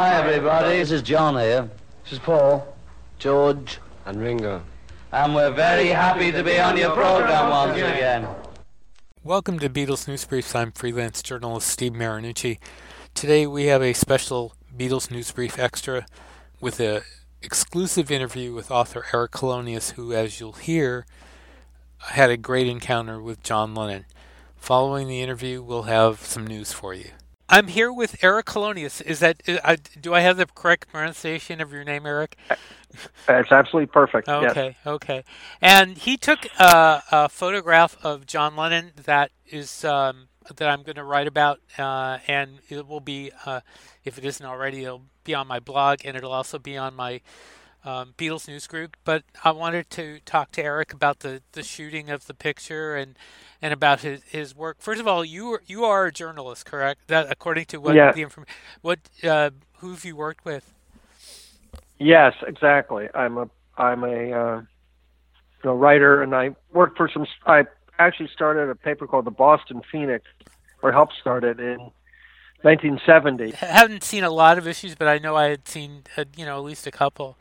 Hi, everybody. This is John here. This is Paul. George. And Ringo. And we're very happy to be on your program once again. Welcome to Beatles News Briefs. I'm freelance journalist Steve Marinucci. Today we have a special Beatles News Brief extra with an exclusive interview with author Eric Calonius, who, as you'll hear, had a great encounter with John Lennon. Following the interview, we'll have some news for you. I'm here with Eric Calonius. Is that uh, do I have the correct pronunciation of your name, Eric? It's absolutely perfect. Okay, yes. okay. And he took a, a, photograph of John Lennon that is um, that I'm going to write about, uh, and it will be, uh, if it isn't already, it'll be on my blog, and it'll also be on my um, Beatles news group. But I wanted to talk to Eric about the, the shooting of the picture and and about his, his work. First of all, you are, you are a journalist, correct? That according to what the information, what uh, who have you worked with? Yes, exactly. I'm a I'm a uh, know, writer, and I worked for some. I actually started a paper called the Boston Phoenix, or helped start it in 1970. I haven't seen a lot of issues, but I know I had seen uh, you know at least a couple.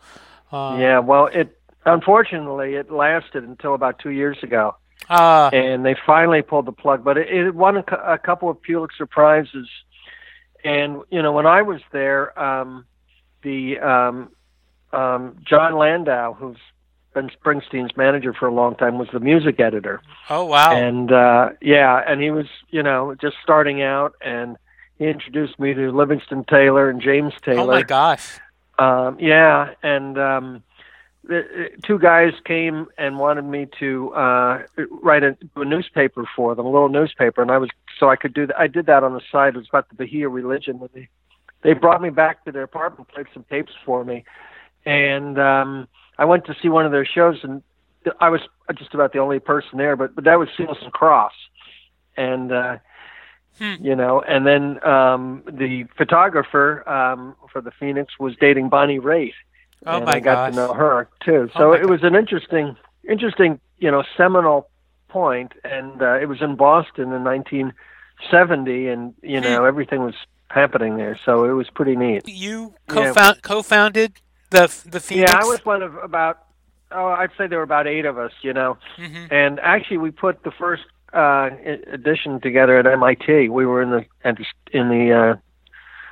Uh, yeah, well, it unfortunately it lasted until about two years ago. Uh, and they finally pulled the plug. But it, it won a, a couple of Pulitzer prizes, and you know when I was there, um, the um, um, Jon Landau, who's been Springsteen's manager for a long time, was the music editor. Oh wow! And uh, yeah, and he was you know just starting out, and he introduced me to Livingston Taylor and James Taylor. Oh my gosh! Um, yeah, and um, the, two guys came and wanted me to uh, write a, a newspaper for them, a little newspaper, and I was so I could do that. I did that on the side. It was about the Baha'i religion. And they they brought me back to their apartment, played some tapes for me, and um, I went to see one of their shows, and I was just about the only person there, but but that was Seals and Crofts, and uh, hmm. you know, and then um, the photographer um, for the Phoenix was dating Bonnie Raitt, oh and my I got gosh. to know her too. Oh So it God. was an interesting, interesting, you know, seminal point, and uh, it was in Boston in 1970, and you know, everything was happening there, so it was pretty neat. You co-found co-founded the the Phoenix. Yeah, I was one of about. Oh, I'd say there were about eight of us, you know. Mhm. And actually, we put the first uh, edition together at MIT. We were in the in the. Uh,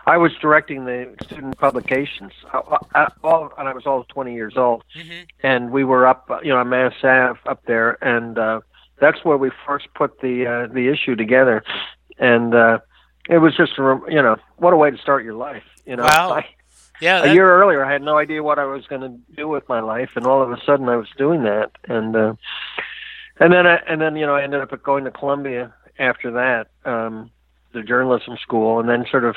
I was directing the student publications. Uh, uh, all, and I was all 20 years old, Mhm. and we were up, uh, you know, on Mass Ave up there, and uh, that's where we first put the uh, the issue together, and uh, it was just, a you know, what a way to start your life, you know. Wow. I, Yeah, a year earlier, I had no idea what I was going to do with my life, and all of a sudden, I was doing that, and uh, and then I, and then you know I ended up going to Columbia after that, um, the journalism school, and then sort of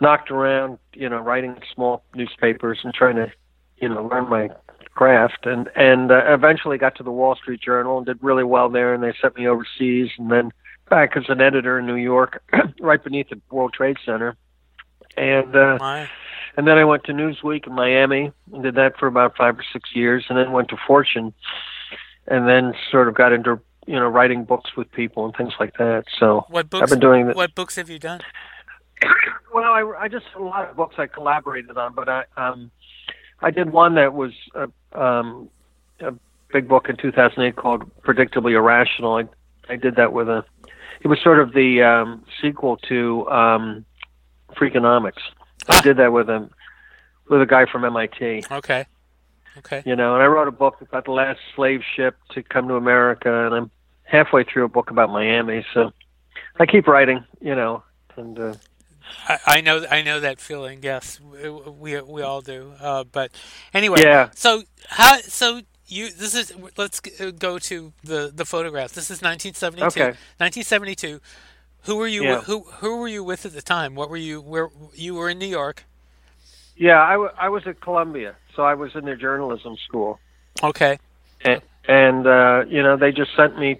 knocked around, you know, writing small newspapers and trying to, you know, learn my craft, and and uh, eventually got to the Wall Street Journal and did really well there, and they sent me overseas, and then back as an editor in New York, right beneath the World Trade Center, and. uh my. and then I went to Newsweek in Miami and did that for about five or six years, and then went to Fortune, and then sort of got into you know writing books with people and things like that. So What books? I've been doing that. What books have you done? Well, I, I just a lot of books I collaborated on, but I um I did one that was a, um, a big book in 2008 called Predictably Irrational. I I did that with a it was sort of the um, sequel to um, Freakonomics. I Ah. did that with a with a guy from MIT. Okay, okay. you know and i wrote a book about the last slave ship to come to america and i'm halfway through a book about miami so i keep writing you know and uh, I, I know, I know that feeling. Yes, we we, all do. Uh, but anyway, Yeah. So how? So you? This is. Let's uh, go to the the photograph. This is 1972. Okay. 1972. Who were you? Yeah. Who who were you with at the time? What were you? Where you were in New York? yeah I, w- I was at columbia so i was in their journalism school. Okay. and, and uh you know they just sent me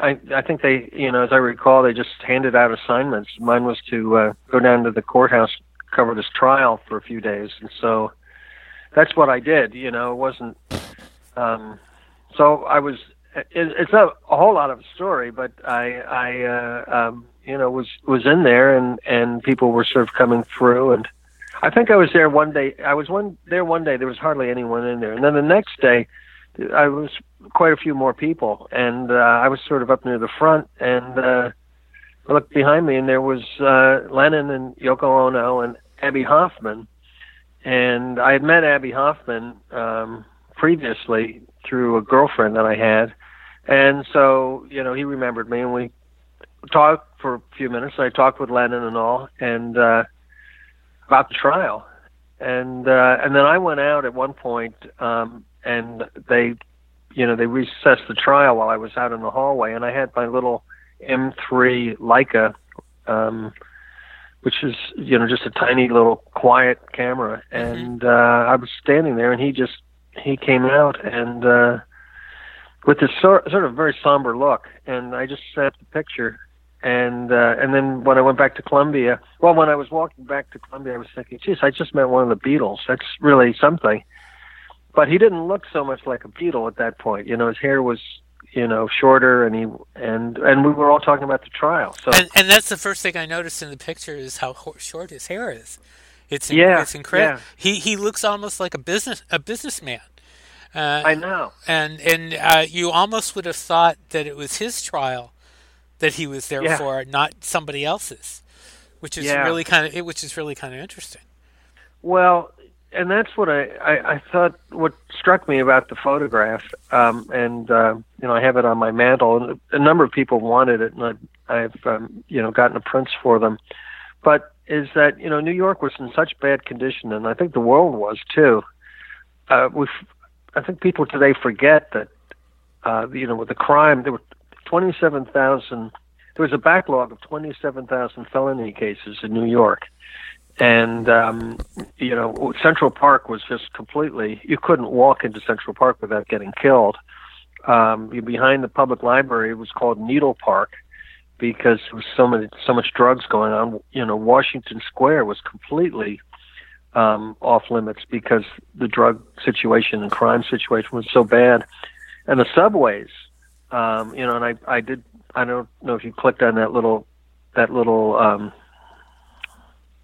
i i think they you know as i recall they just handed out assignments. Mine was to uh, go down to the courthouse cover this trial for a few days. And so that's what i did you know it wasn't um so i was it, it's not a whole lot of a story but i i uh um you know was was in there and and people were sort of coming through and I think I was there one day. I was one there one day. There was hardly anyone in there, and then the next day, I was quite a few more people, and uh, I was sort of up near the front, and uh, I looked behind me, and there was uh, Lennon and Yoko Ono and Abbie Hoffman, and I had met Abbie Hoffman um, previously through a girlfriend that I had, and so you know he remembered me, and we talked for a few minutes. I talked with Lennon and all, and uh, about the trial, and uh, and then I went out at one point, um, and they, you know, they recessed the trial while I was out in the hallway, and I had my little M3 Leica. Um, which is you know just a tiny little quiet camera mm-hmm. and uh i was standing there and he just he came out and uh with this sort, sort of very somber look and i just snapped the picture and uh and then when i went back to columbia well when i was walking back to columbia i was thinking geez i just met one of the beatles. That's really something. But he didn't look so much like a beatle at that point. You know his hair was you know shorter and he and and we were all talking about the trial so and, and that's the first thing i noticed in the picture is how short his hair is. It's yeah it's incredible yeah. he he looks almost like a business a businessman. Uh, i know. and and uh, you almost would have thought that it was his trial that he was there yeah. for not somebody else's which is yeah. really kind of which is really kind of interesting well and that's what I, I, I thought. What struck me about the photograph, um, and uh, you know, I have it on my mantle, and a number of people wanted it, and I, I've um, you know gotten the prints for them. But is that you know New York was in such bad condition, and I think the world was too. Uh, we, I think people today forget that uh, you know with the crime there were twenty seven thousand. There was a backlog of twenty seven thousand felony cases in New York and um, you know Central Park was just completely you couldn't walk into Central Park without getting killed. Um, behind the public library it was called Needle Park because there was so many so much drugs going on. You know Washington Square was completely um, off limits because the drug situation and crime situation was so bad, and the subways. Um, you know, and I I did I don't know if you clicked on that little that little um,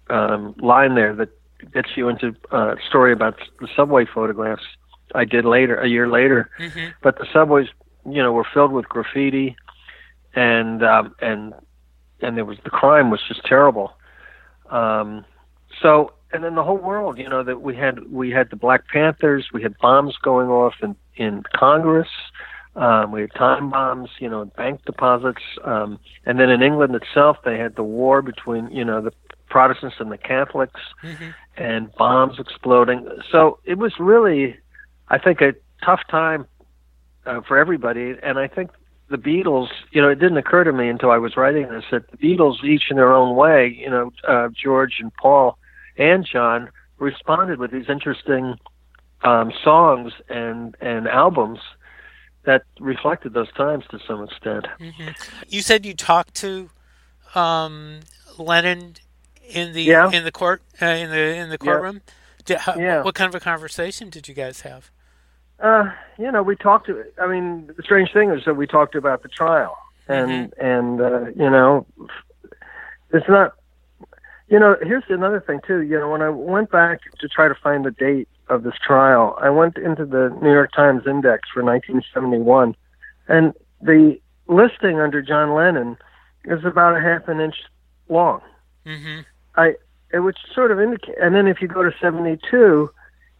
um, line there that gets you into a story about the subway photographs I did later, a year later. Mm-hmm. But the subways, you know, were filled with graffiti, and um, and and there was the crime was just terrible. Um, so and then the whole world, you know, that we had we had the Black Panthers, we had bombs going off in in Congress. Um, we had time bombs, you know, bank deposits, um, and then in England itself, they had the war between, you know, the Protestants and the Catholics, mm-hmm. and bombs exploding. So it was really, I think, a tough time uh, for everybody. And I think the Beatles, you know, it didn't occur to me until I was writing this that the Beatles, each in their own way, you know, uh, George and Paul and John responded with these interesting um, songs and and albums that reflected those times to some extent. Mm-hmm. You said you talked to um, Lennon in the yeah. in the court uh, in the in the courtroom? Yeah. Did, how, yeah. What kind of a conversation did you guys have? Uh, you know, we talked. To, I mean, the strange thing is that we talked about the trial, and mm-hmm. and uh, you know, it's not. You know, here's another thing too. You know, when I went back to try to find the date of this trial, I went into the New York Times Index for 1971, and the listing under John Lennon is about a half an inch long. Mm-hmm. I it would sort of indicate. And then if you go to 72,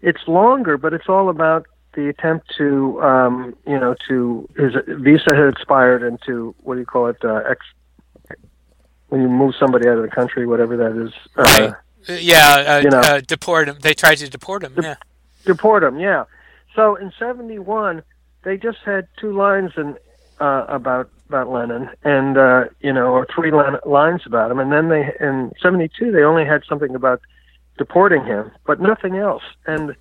it's longer, but it's all about the attempt to, um, you know, to his visa had expired and to what do you call it? Uh, ex, when you move somebody out of the country, whatever that is. Uh, right. Uh, yeah, uh, you know, uh, deport him. They tried to deport him. De- yeah. Deport him. Yeah. So in '71, they just had two lines in uh, about about Lennon, and uh, you know, or three lines about him, and then they in '72 they only had something about deporting him, but nothing else. And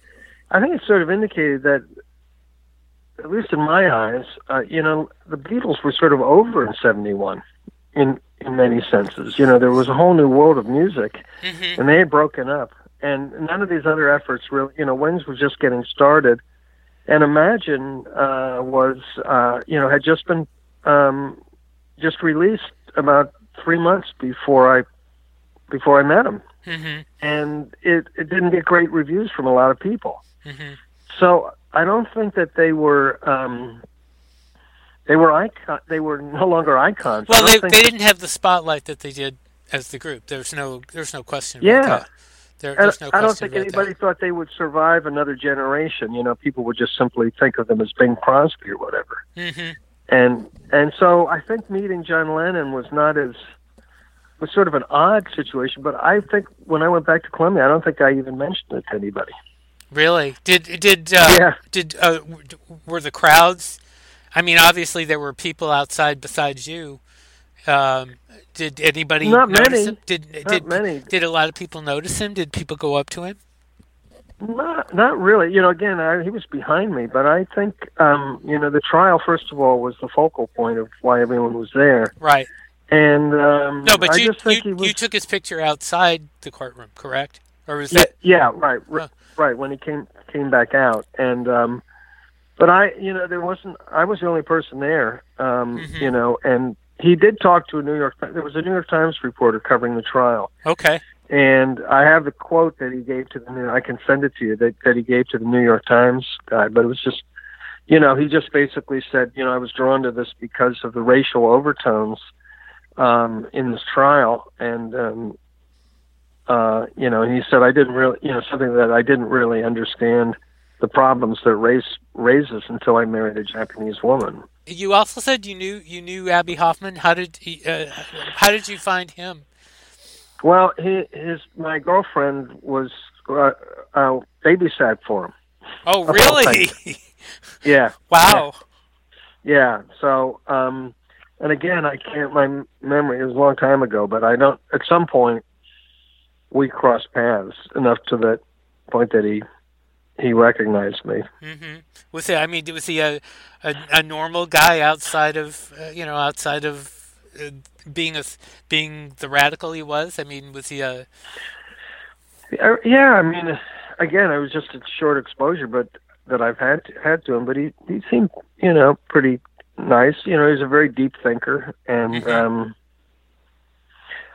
I think it sort of indicated that, at least in my eyes, uh, you know, the Beatles were sort of over in '71 in in many senses. You know, there was a whole new world of music, mm-hmm. and they had broken up, and none of these other efforts really, you know, Wings was just getting started and Imagine uh, was, uh, you know, had just been um, just released about three months before I before I met him, Mm-hmm. and it it didn't get great reviews from a lot of people. Mm-hmm. So I don't think that they were um, they were icon. They were no longer icons. Well, they they didn't have the spotlight that they did as the group. There's no there's no question. Yeah. About that. There, no I don't think anybody that. thought they would survive another generation. You know, people would just simply think of them as Bing Crosby or whatever. Mm-hmm. And and so I think meeting John Lennon was not as was sort of an odd situation. But I think when I went back to Columbia, I don't think I even mentioned it to anybody. Really? Did did uh, Yeah. did uh, were the crowds? I mean, obviously there were people outside besides you. Um, did anybody Not notice many. him? Did Not did many. did a lot of people notice him? Did people go up to him? Not, not really. You know, again, I, he was behind me, but I think, um, you know, the trial first of all was the focal point of why everyone was there, Right. and um, No, but I you just think you, was. you took his picture outside the courtroom, correct? Or was yeah, that yeah, right, r- Huh. right. When he came came back out, and um, but I, you know, there wasn't. I was the only person there, um, Mhm. you know, and he did talk to a New York. There was a New York Times reporter covering the trial, okay? and I have the quote that he gave to the New. I can send it to you that that he gave to the New York Times guy, but it was just, you know, he just basically said, you know, I was drawn to this because of the racial overtones um, in this trial, and um, uh, you know, and he said I didn't really, you know, something that I didn't really understand the problems that race raises until I married a Japanese woman. You also said you knew you knew Abbie Hoffman. How did he, uh, how did you find him? Well, he, his my girlfriend was uh, uh, babysat for him. Oh, really? Yeah, wow. yeah. So, um, and again, I can't. My memory is a long time ago, but I don't. At some point, we crossed paths enough to that point that he he recognized me. hmm Was he? I mean, was he a a, a normal guy outside of uh, you know outside of uh, being a being the radical he was? I mean, was he a Uh, Yeah, I mean, again, it was just a short exposure, but that I've had to, had to him. But he he seemed, you know, pretty nice. You know, he's a very deep thinker, and Mhm. um,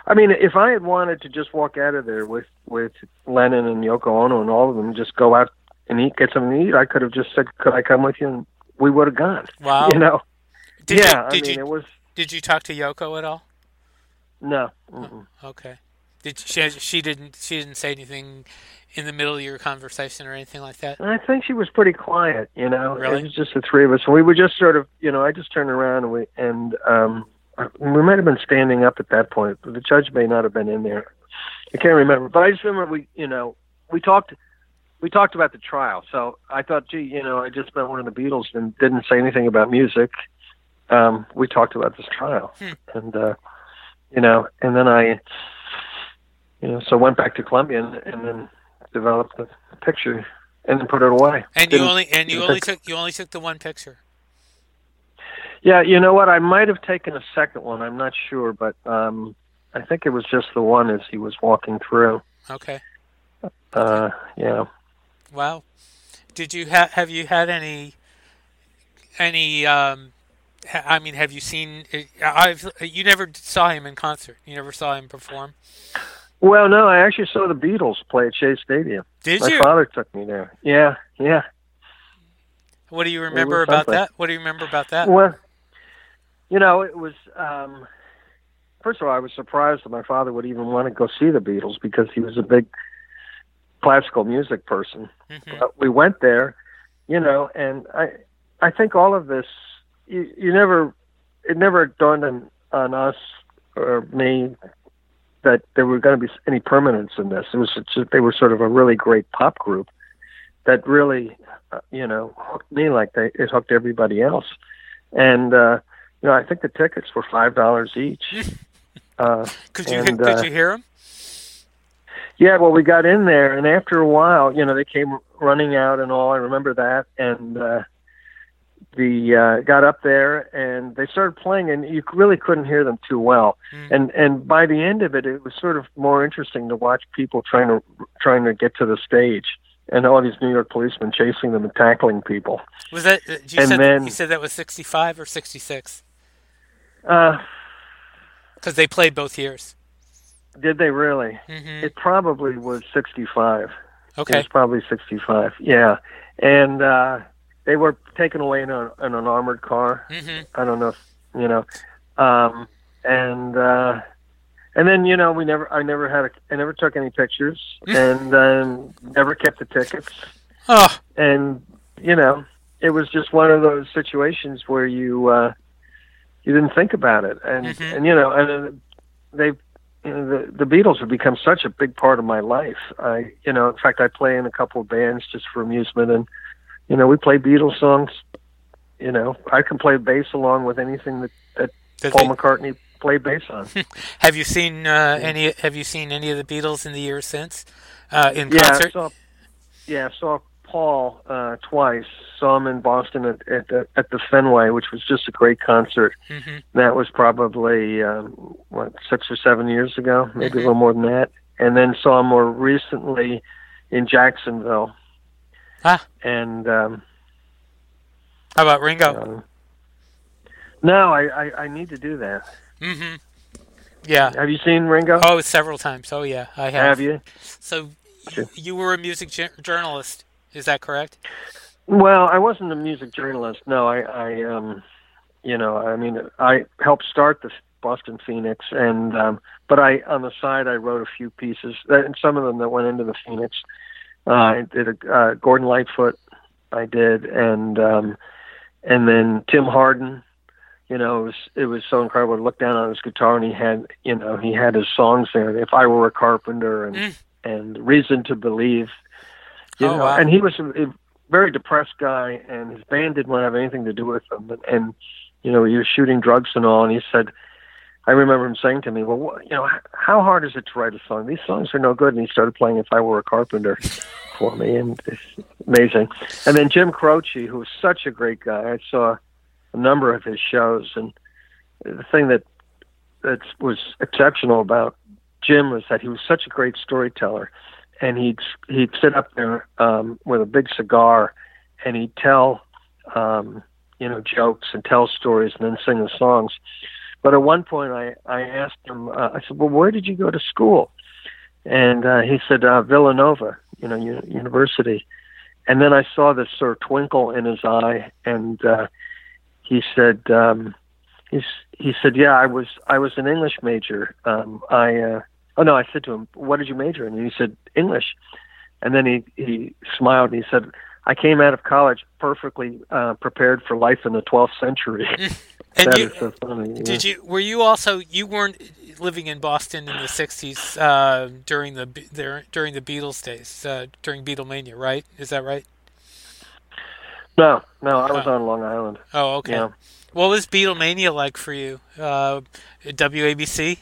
I mean, if I had wanted to just walk out of there with with Lennon and Yoko Ono and all of them, just go out and eat, get something to eat, I could have just said, "Could I come with you?" And we would have gone. wow? You know? Did yeah, you, did I mean, you it was did you talk to Yoko at all? no. Mm-mm. Okay. Did she she didn't she didn't say anything in the middle of your conversation or anything like that? I think she was pretty quiet, you know. Really? It was just the three of us, and we were just sort of, you know, I just turned around and we and um, we might have been standing up at that point. But the judge may not have been in there. I can't remember, but I just remember we, you know, we talked, we talked about the trial. So I thought, gee, you know, I just met one of the Beatles and didn't say anything about music. Um, we talked about this trial, Hmm. and uh, you know, and then I, you know, so went back to Columbia and, and then developed the picture and then put it away. And you Didn't- only and you only took you only took the one picture. Yeah, you know what? I might have taken a second one. I'm not sure, but um, I think it was just the one as he was walking through. Okay. Uh, yeah. Wow. Did you ha- have you had any any um ha- I mean have you seen I've you never saw him in concert. You never saw him perform. Well, no, I actually saw the Beatles play at Shea Stadium. Did My you? father took me there. Yeah, yeah. What do you remember about that? What do you remember about that? Well, you know, it was. Um, first of all, I was surprised that my father would even want to go see the Beatles because he was a big classical music person. Mhm. But we went there, you know, and I, I think all of this, you, you never, it never dawned on, on us or me that there were going to be any permanence in this. It was just, they were sort of a really great pop group that really, uh, you know, hooked me like they it hooked everybody else. And uh, you know, I think the tickets were five dollars each. uh, Could you and, could uh, you hear him? Yeah, well, we got in there, and after a while, you know, they came running out and all. I remember that, and uh, the uh, got up there, and they started playing, and you really couldn't hear them too well. Mm. And and by the end of it, it was sort of more interesting to watch people trying to trying to get to the stage, and all these New York policemen chasing them and tackling people. Was that uh, you and said then- you said that was 65 or 66? Uh, Cuz they played both years. Did they really? hmm It probably was 65. Okay. It was probably 65. Yeah. And uh they were taken away in, a, in an armored car. hmm I don't know if, you know. Um and uh and then you know we never I never had a, I never took any pictures and um never kept the tickets Oh, and you know it was just one of those situations where you uh you didn't think about it and Mhm. and you know and they the the Beatles have become such a big part of my life. I you know in fact I play in a couple of bands just for amusement and you know we play Beatles songs. You know I can play bass along with anything that that Paul they- McCartney played bass on. have you seen uh, any? Have you seen any of the Beatles in the years since uh, in yeah, I concert? saw yeah I saw Paul uh, twice. Saw him in Boston at at the, at the Fenway, which was just a great concert. hmm That was probably um, what six or seven years ago, maybe Mhm. a little more than that. And then saw him more recently in Jacksonville. Ah. And um, How about Ringo? um, no, I, I I need to do that. hmm Yeah. Have you seen Ringo? Oh, several times. Oh, yeah, I have. Have you? So, you were a music journalist. Is that correct? Well, I wasn't a music journalist. No, I, I, um, you know, I mean, I helped start the Boston Phoenix, and um, but I, on the side, I wrote a few pieces, uh, and some of them that went into the Phoenix. Uh, I did a uh, Gordon Lightfoot, I did, and um, and then Tim Hardin. You know, it was it was so incredible to look down on his guitar, and he had, you know, he had his songs there. If I were a carpenter, and Mm. and Reason to Believe. You Oh, know, wow. and he was a, very depressed guy, and his band didn't want to have anything to do with him. And, and you know, he was shooting drugs and all. And he said, I remember him saying to me, "Well, what, you know, how hard is it to write a song? These songs are no good." And he started playing "If I Were a Carpenter" for me, and it's amazing. And then Jim Croce, who was such a great guy, I saw a number of his shows, and the thing that that was exceptional about Jim was that he was such a great storyteller, and he'd he'd sit up there um, with a big cigar, and he'd tell um, you know jokes and tell stories, and then sing the songs. But at one point, I I asked him, uh, I said, "Well, where did you go to school?" And uh, he said, uh, "Villanova, you know, u- university." And then I saw this sort of twinkle in his eye, and uh, he said, um, "He's." He said, "Yeah, I was. I was an English major. Um, I." Uh, oh no, I said to him, "What did you major in?" And he said, "English." And then he he smiled and he said, "I came out of college perfectly uh, prepared for life in the 12th century." And That you, is so funny. yeah. did you? Were you also? You weren't living in Boston in the '60s uh, during the there during the Beatles days, uh, during Beatlemania, right? Is that right? No, no, I was on Long Island. Oh, okay. Yeah. What was Beatlemania like for you? Uh, WABC.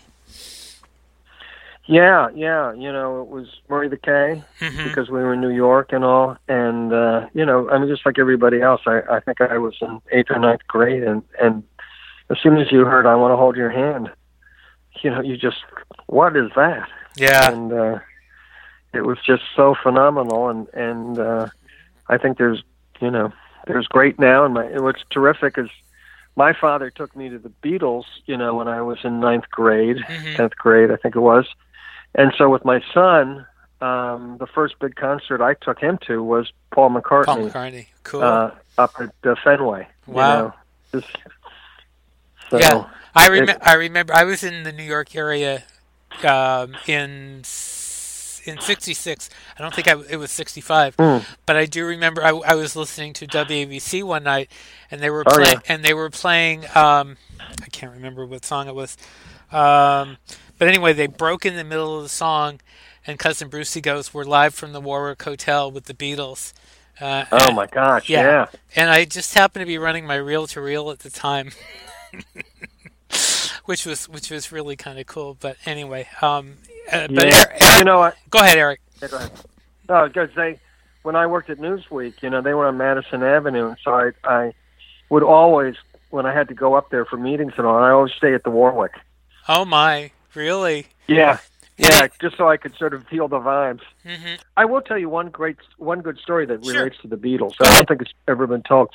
Yeah, yeah. You know, it was Murray the K hmm because we were in New York and all, and uh, you know, I mean, just like everybody else, I I think I was in eighth or ninth grade, and and as soon as you heard "I Want to Hold Your Hand," you know, you just what is that? Yeah. and uh, it was just so phenomenal. And and uh, I think there's you know there's great now, and my and what's terrific is my father took me to the Beatles. You know, when I was in ninth grade, Mhm. tenth grade, I think it was. And so with my son, um, the first big concert I took him to was Paul McCartney, Paul McCartney. Cool. uh, up at uh, Fenway. you Wow. know. Just- so, Yeah. I remember. I remember. I was in the New York area um, in in '66. I don't think I, it was '65, Mm. but I do remember. I, I was listening to WABC one night, and they were Oh, playing. yeah. And they were playing. Um, I can't remember what song it was. Um, but anyway, they broke in the middle of the song, and Cousin Brucey goes, "We're live from the Warwick Hotel with the Beatles." Uh, Oh and, my gosh! Yeah. yeah. and I just happened to be running my reel to reel at the time. which was which was really kind of cool. But anyway, um, uh, but yeah. Eric, Eric- you know what? go ahead, Eric. Yeah, go ahead. No, because they, when I worked at Newsweek, you know, they were on Madison Avenue, and so I, I would always, when I had to go up there for meetings and all, I always stay at the Warwick. Oh my, really? Yeah, Yeah. just so I could sort of feel the vibes. hmm I will tell you one great, one good story that Sure. relates to the Beatles. I don't think it's ever been told.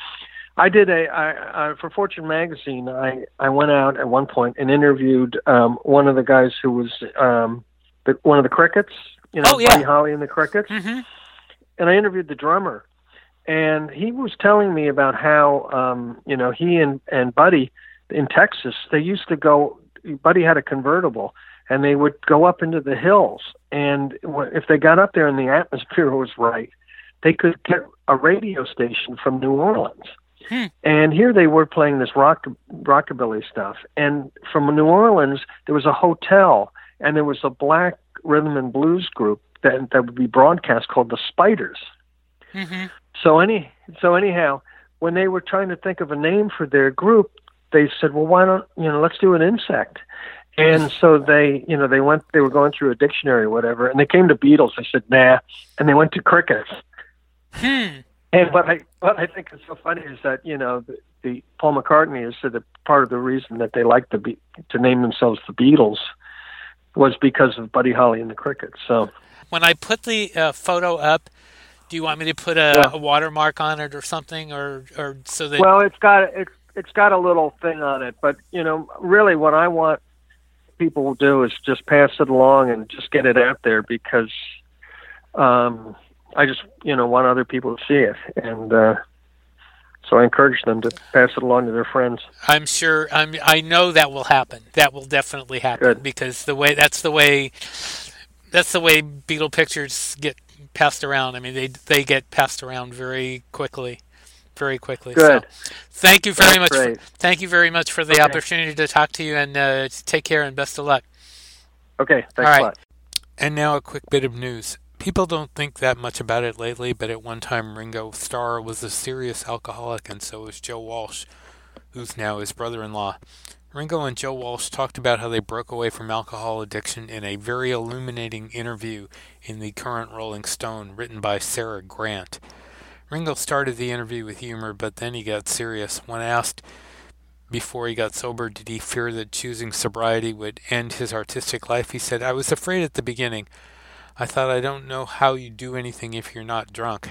I did a I, I, for Fortune magazine. I I went out at one point and interviewed um, one of the guys who was um, the, one of the Crickets. You know, Oh, yeah. Buddy Holly and the Crickets. hmm And I interviewed the drummer, and he was telling me about how um, you know he and and Buddy in Texas they used to go. Buddy had a convertible, and they would go up into the hills, and if they got up there and the atmosphere was right, they could get a radio station from New Orleans. Hmm. And here they were playing this rock rockabilly stuff, and from New Orleans there was a hotel, and there was a black rhythm and blues group that that would be broadcast called the Spiders. hmm So any so anyhow, when they were trying to think of a name for their group, they said, "Well, why don't you know? Let's do an insect." And so they, you know, they went. They were going through a dictionary or whatever, and they came to beetles. They said, "Nah," and they went to crickets. Hmm. And what I what I think is so funny is that you know the, the Paul McCartney has said that part of the reason that they like to be to name themselves the Beatles was because of Buddy Holly and the Crickets. So When I put the uh, photo up, do you want me to put a, Yeah. a watermark on it or something, or or so that? Well, it's got it's it's got a little thing on it, but you know, really, what I want people to do is just pass it along and just get it out there because um, I just you know want other people to see it, and uh, so I encourage them to pass it along to their friends. I'm sure. I'm. I know that will happen. That will definitely happen Good. because the way that's the way that's the way Beatle pictures get passed around. I mean, they they get passed around very quickly, very quickly. Good. So, thank you very That's much. For, thank you very much for the Okay. opportunity to talk to you, and uh, take care and best of luck. Okay, thanks All right. a lot. And now a quick bit of news. People don't think that much about it lately, but at one time Ringo Starr was a serious alcoholic, and so was Joe Walsh, who's now his brother in law. Ringo and Joe Walsh talked about how they broke away from alcohol addiction in a very illuminating interview in the current Rolling Stone, written by Sarah Grant. Ringo started the interview with humor, but then he got serious. When asked before he got sober, did he fear that choosing sobriety would end his artistic life? He said, I was afraid at the beginning. I thought I don't know how you do anything if you're not drunk.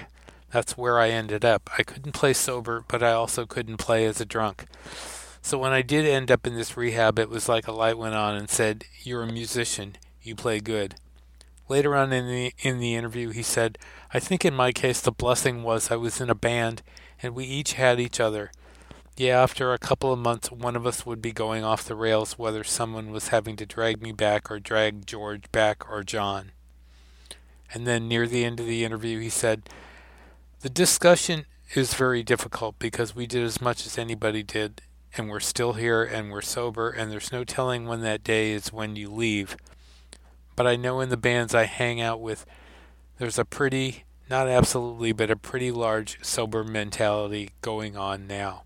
That's where I ended up. I couldn't play sober, but I also couldn't play as a drunk. So when I did end up in this rehab, it was like a light went on and said, "You're a musician. You play good." Later on in the in the interview, he said, "I think in my case the blessing was I was in a band and we each had each other. Yeah, after a couple of months, one of us would be going off the rails, whether someone was having to drag me back or drag George back or John." And then near the end of the interview, he said, The discussion is very difficult because we did as much as anybody did, and we're still here and we're sober, and there's no telling when that day is when you leave. But I know in the bands I hang out with, there's a pretty, not absolutely, but a pretty large sober mentality going on now.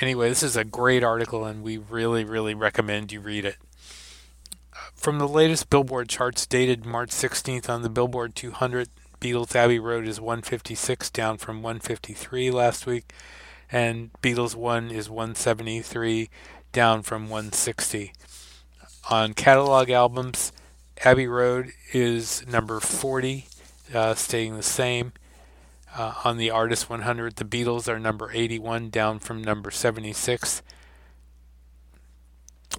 Anyway, this is a great article, and we really, really recommend you read it. From the latest Billboard charts dated March 16th on the Billboard 200, Beatles Abbey Road is 156, down from 153 last week, and Beatles 1 is 173, down from 160. On catalog albums, Abbey Road is number 40, uh, staying the same. Uh, on the Artist 100, the Beatles are number 81, down from number 76.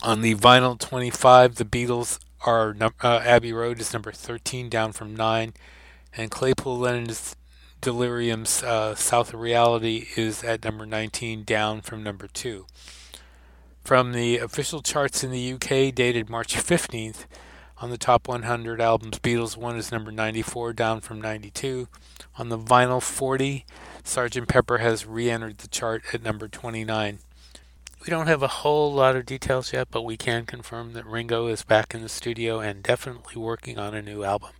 On the vinyl 25, the Beatles are num- uh, Abbey Road is number 13, down from 9, and Claypool Lennon's Delirium's uh, South of Reality is at number 19, down from number 2. From the official charts in the UK, dated March 15th, on the top 100 albums, Beatles 1 is number 94, down from 92. On the vinyl 40, Sgt. Pepper has re entered the chart at number 29. We don't have a whole lot of details yet, but we can confirm that Ringo is back in the studio and definitely working on a new album.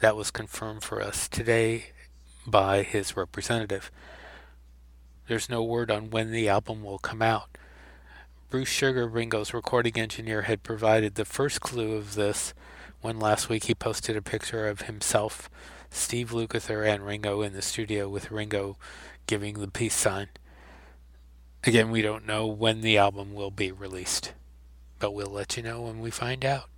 That was confirmed for us today by his representative. There's no word on when the album will come out. Bruce Sugar, Ringo's recording engineer, had provided the first clue of this when last week he posted a picture of himself, Steve Lukather, and Ringo in the studio with Ringo giving the peace sign. Again, we don't know when the album will be released, but we'll let you know when we find out.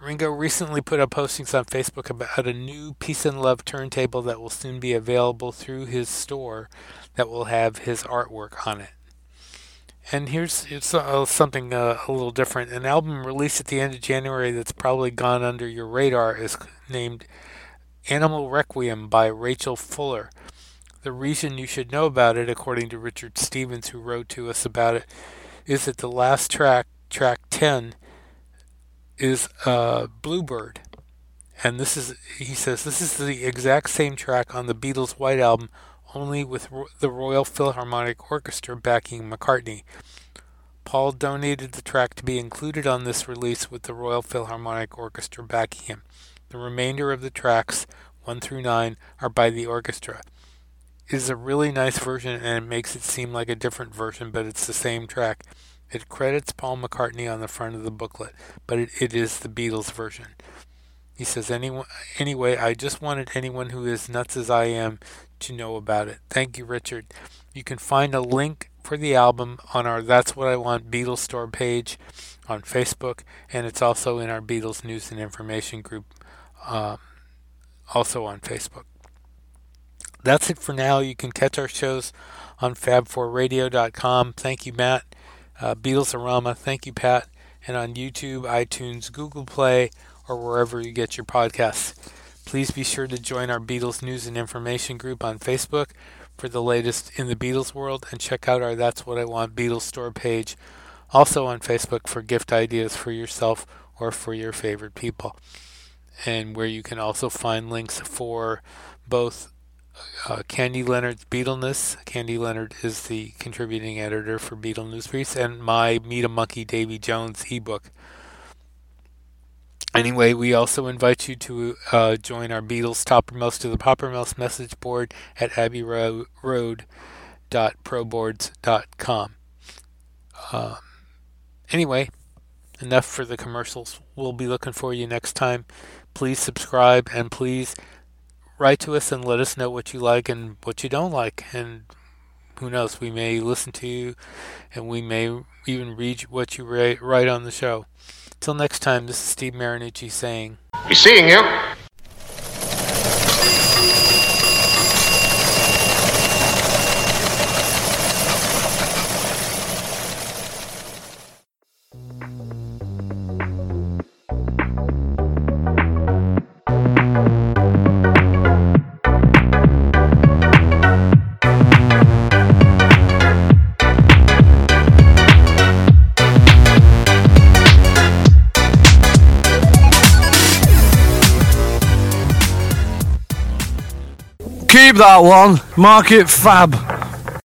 Ringo recently put up postings on Facebook about a new Peace and Love turntable that will soon be available through his store that will have his artwork on it. And here's it's uh, something uh, a little different. An album released at the end of January that's probably gone under your radar is named Animal Requiem by Rachel Fuller. The reason you should know about it, according to Richard Stevens, who wrote to us about it, is that the last track, track 10, is uh, Bluebird. And this is, he says, this is the exact same track on the Beatles' White Album, only with the Royal Philharmonic Orchestra backing McCartney. Paul donated the track to be included on this release with the Royal Philharmonic Orchestra backing him. The remainder of the tracks, 1 through 9, are by the orchestra. It is a really nice version and it makes it seem like a different version, but it's the same track. It credits Paul McCartney on the front of the booklet, but it, it is the Beatles version. He says, anyway, I just wanted anyone who is nuts as I am to know about it. Thank you, Richard. You can find a link for the album on our That's What I Want Beatles store page on Facebook, and it's also in our Beatles News and Information group, uh, also on Facebook. That's it for now. You can catch our shows on fab4radio.com. Thank you, Matt. Uh, Beatles thank you, Pat. And on YouTube, iTunes, Google Play, or wherever you get your podcasts. Please be sure to join our Beatles News and Information group on Facebook for the latest in the Beatles world and check out our That's What I Want Beatles store page, also on Facebook for gift ideas for yourself or for your favorite people. And where you can also find links for both uh, Candy Leonard's Beatleness. Candy Leonard is the contributing editor for Beatle Newsbriefs, and my Meet a Monkee Davy Jones ebook. Anyway, we also invite you to uh, join our Beatles Toppermost to the Poppermost message board at abbeyroad.proboards.com. Um, anyway, enough for the commercials. We'll be looking for you next time. Please subscribe and please write to us and let us know what you like and what you don't like. And who knows, we may listen to you and we may even read what you write, write on the show. Till next time, this is Steve Marinucci saying, Be seeing you. That one. Market fab.